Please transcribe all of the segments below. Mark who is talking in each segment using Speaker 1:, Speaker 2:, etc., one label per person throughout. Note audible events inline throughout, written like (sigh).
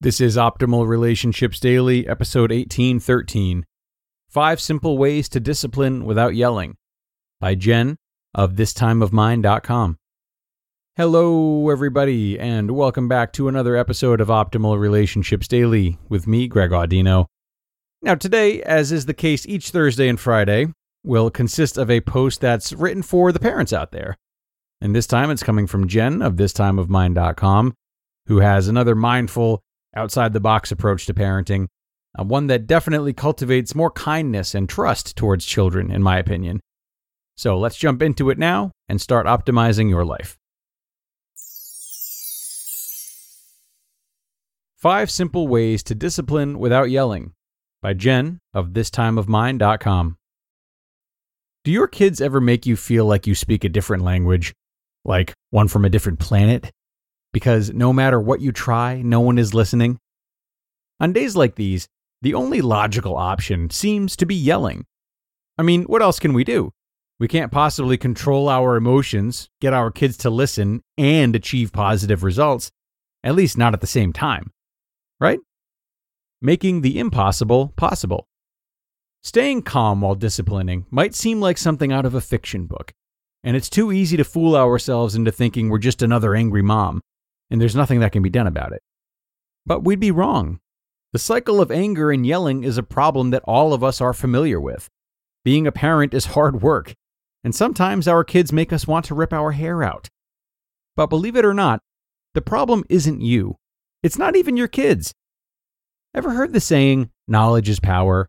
Speaker 1: This is Optimal Relationships Daily, episode 1813 Five Simple Ways to Discipline Without Yelling by Jen of thistimeofmine.com. Hello, everybody, and welcome back to another episode of Optimal Relationships Daily with me, Greg Audino. Now, today, as is the case each Thursday and Friday, will consist of a post that's written for the parents out there. And this time it's coming from Jen of thistimeofmine.com, who has another mindful outside the box approach to parenting, uh, one that definitely cultivates more kindness and trust towards children, in my opinion. So let's jump into it now and start optimizing your life. Five Simple Ways to Discipline Without Yelling by Jen of thistimeofmine.com. Do your kids ever make you feel like you speak a different language? Like one from a different planet? Because no matter what you try, no one is listening? On days like these, the only logical option seems to be yelling. I mean, what else can we do? We can't possibly control our emotions, get our kids to listen, and achieve positive results, at least not at the same time. Right? Making the impossible possible. Staying calm while disciplining might seem like something out of a fiction book, and it's too easy to fool ourselves into thinking we're just another angry mom and there's nothing that can be done about it. But we'd be wrong. The cycle of anger and yelling is a problem that all of us are familiar with. Being a parent is hard work, and sometimes our kids make us want to rip our hair out. But believe it or not, the problem isn't you. It's not even your kids. Ever heard the saying, knowledge is power?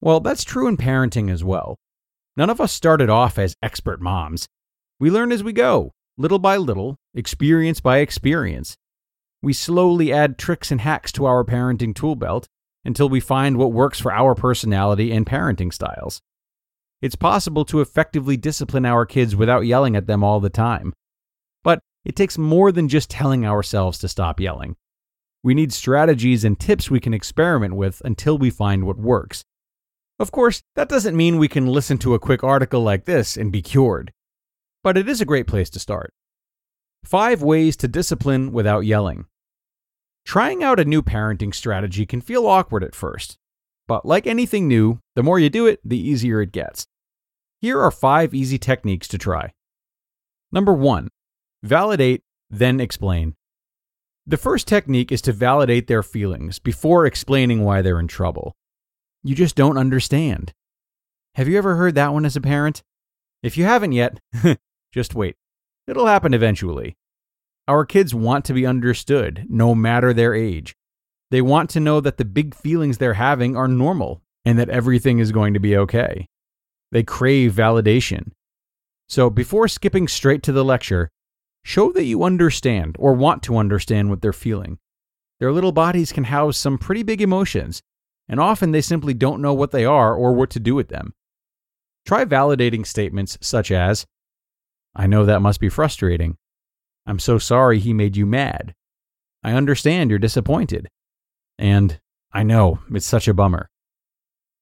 Speaker 1: Well, that's true in parenting as well. None of us started off as expert moms. We learn as we go, little by little, experience by experience. We slowly add tricks and hacks to our parenting tool belt until we find what works for our personality and parenting styles. It's possible to effectively discipline our kids without yelling at them all the time. But it takes more than just telling ourselves to stop yelling. We need strategies and tips we can experiment with until we find what works. Of course, that doesn't mean we can listen to a quick article like this and be cured but it is a great place to start. Five ways to discipline without yelling. Trying out a new parenting strategy can feel awkward at first, but like anything new, the more you do it, the easier it gets. Here are five easy techniques to try. Number one, validate, then explain. The first technique is to validate their feelings before explaining why they're in trouble. You just don't understand. Have you ever heard that one as a parent? If you haven't yet, (laughs) Just wait. It'll happen eventually. Our kids want to be understood, no matter their age. They want to know that the big feelings they're having are normal and that everything is going to be okay. They crave validation. So before skipping straight to the lecture, show that you understand or want to understand what they're feeling. Their little bodies can house some pretty big emotions, and often they simply don't know what they are or what to do with them. Try validating statements such as, I know that must be frustrating. I'm so sorry he made you mad. I understand you're disappointed. And I know it's such a bummer.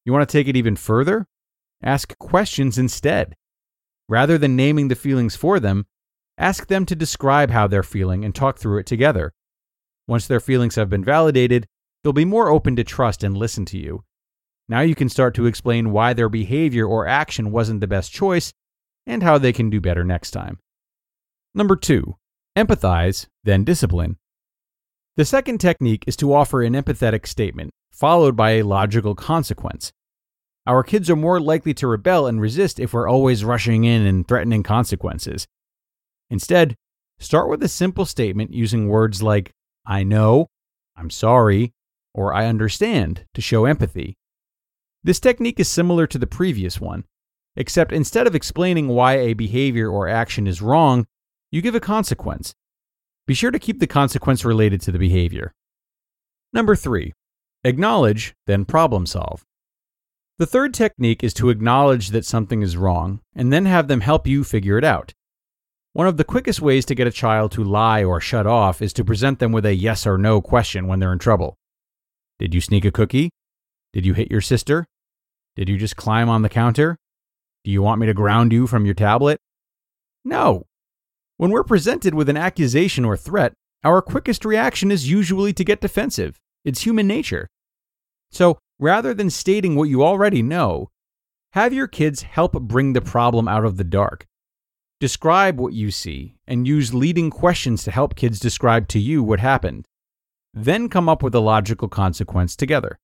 Speaker 1: You want to take it even further? Ask questions instead. Rather than naming the feelings for them, ask them to describe how they're feeling and talk through it together. Once their feelings have been validated, they'll be more open to trust and listen to you. Now you can start to explain why their behavior or action wasn't the best choice and how they can do better next time. Number two, empathize, then discipline. The second technique is to offer an empathetic statement, followed by a logical consequence. Our kids are more likely to rebel and resist if we're always rushing in and threatening consequences. Instead, start with a simple statement using words like, I know, I'm sorry, or I understand to show empathy. This technique is similar to the previous one, except instead of explaining why a behavior or action is wrong, you give a consequence. Be sure to keep the consequence related to the behavior. Number three, acknowledge, then problem solve. The third technique is to acknowledge that something is wrong and then have them help you figure it out. One of the quickest ways to get a child to lie or shut off is to present them with a yes or no question when they're in trouble. Did you sneak a cookie? Did you hit your sister? Did you just climb on the counter? Do you want me to ground you from your tablet? No. When we're presented with an accusation or threat, our quickest reaction is usually to get defensive. It's human nature. So rather than stating what you already know, have your kids help bring the problem out of the dark. Describe what you see and use leading questions to help kids describe to you what happened. Then come up with a logical consequence together.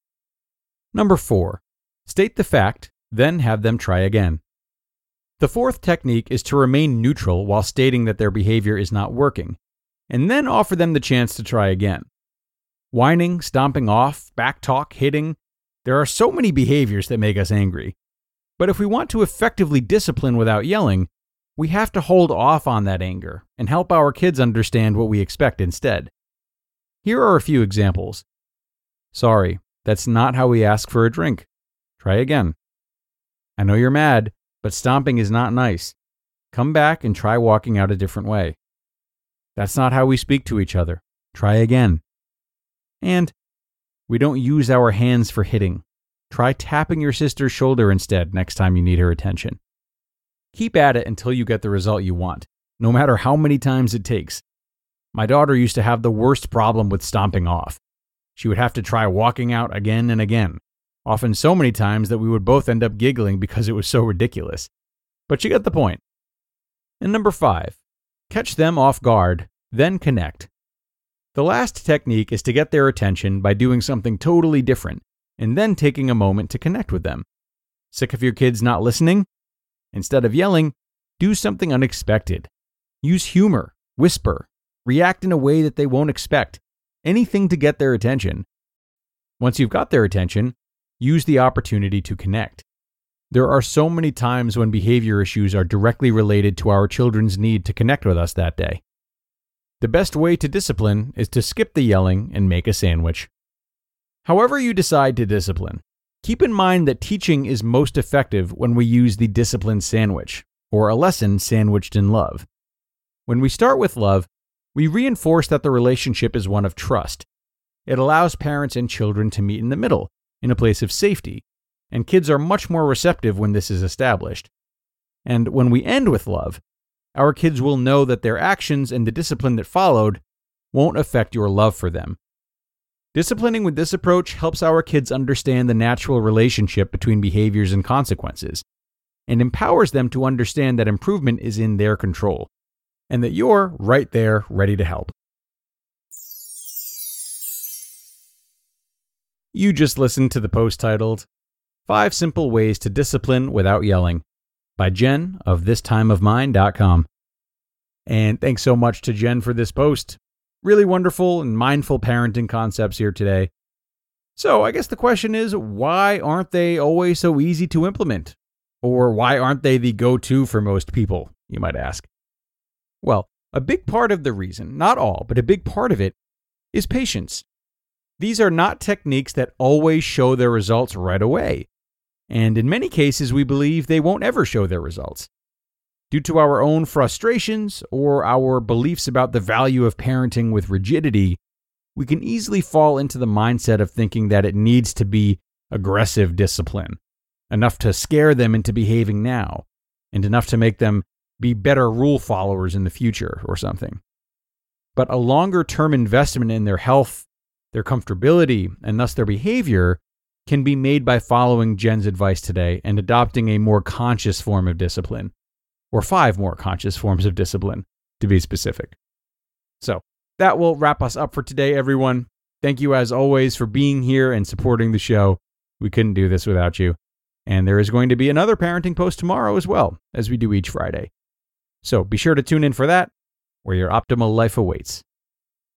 Speaker 1: Number four, state the fact, then have them try again. The fourth technique is to remain neutral while stating that their behavior is not working, and then offer them the chance to try again. Whining, stomping off, backtalk, hitting, there are so many behaviors that make us angry. But if we want to effectively discipline without yelling, we have to hold off on that anger and help our kids understand what we expect instead. Here are a few examples. Sorry, that's not how we ask for a drink. Try again. I know you're mad, but stomping is not nice. Come back and try walking out a different way. That's not how we speak to each other. Try again. And we don't use our hands for hitting. Try tapping your sister's shoulder instead next time you need her attention. Keep at it until you get the result you want, no matter how many times it takes. My daughter used to have the worst problem with stomping off. She would have to try walking out again and again, often so many times that we would both end up giggling because it was so ridiculous. But you get the point. And number five, catch them off guard, then connect. The last technique is to get their attention by doing something totally different and then taking a moment to connect with them. Sick of your kids not listening? Instead of yelling, do something unexpected. Use humor, whisper, react in a way that they won't expect, anything to get their attention. Once you've got their attention, use the opportunity to connect. There are so many times when behavior issues are directly related to our children's need to connect with us that day. The best way to discipline is to skip the yelling and make a sandwich. However, you decide to discipline, keep in mind that teaching is most effective when we use the discipline sandwich, or a lesson sandwiched in love. When we start with love, we reinforce that the relationship is one of trust. It allows parents and children to meet in the middle, in a place of safety, and kids are much more receptive when this is established. And when we end with love, our kids will know that their actions and the discipline that followed won't affect your love for them. Disciplining with this approach helps our kids understand the natural relationship between behaviors and consequences, and empowers them to understand that improvement is in their control and that you're right there ready to help. You just listened to the post titled Five Simple Ways to Discipline Without Yelling by Jen of thistimeofmine.com. And thanks so much to Jen for this post. Really wonderful and mindful parenting concepts here today. So, I guess the question is why aren't they always so easy to implement? Or why aren't they the go to for most people, you might ask? Well, a big part of the reason, not all, but a big part of it, is patience. These are not techniques that always show their results right away. And in many cases, we believe they won't ever show their results. Due to our own frustrations or our beliefs about the value of parenting with rigidity, we can easily fall into the mindset of thinking that it needs to be aggressive discipline, enough to scare them into behaving now, and enough to make them be better rule followers in the future or something. But a longer term investment in their health, their comfortability, and thus their behavior can be made by following Jen's advice today and adopting a more conscious form of discipline, or five more conscious forms of discipline, to be specific. So that will wrap us up for today, everyone. Thank you, as always, for being here and supporting the show. We couldn't do this without you. And there is going to be another parenting post tomorrow as well, as we do each Friday. So be sure to tune in for that, where your optimal life awaits.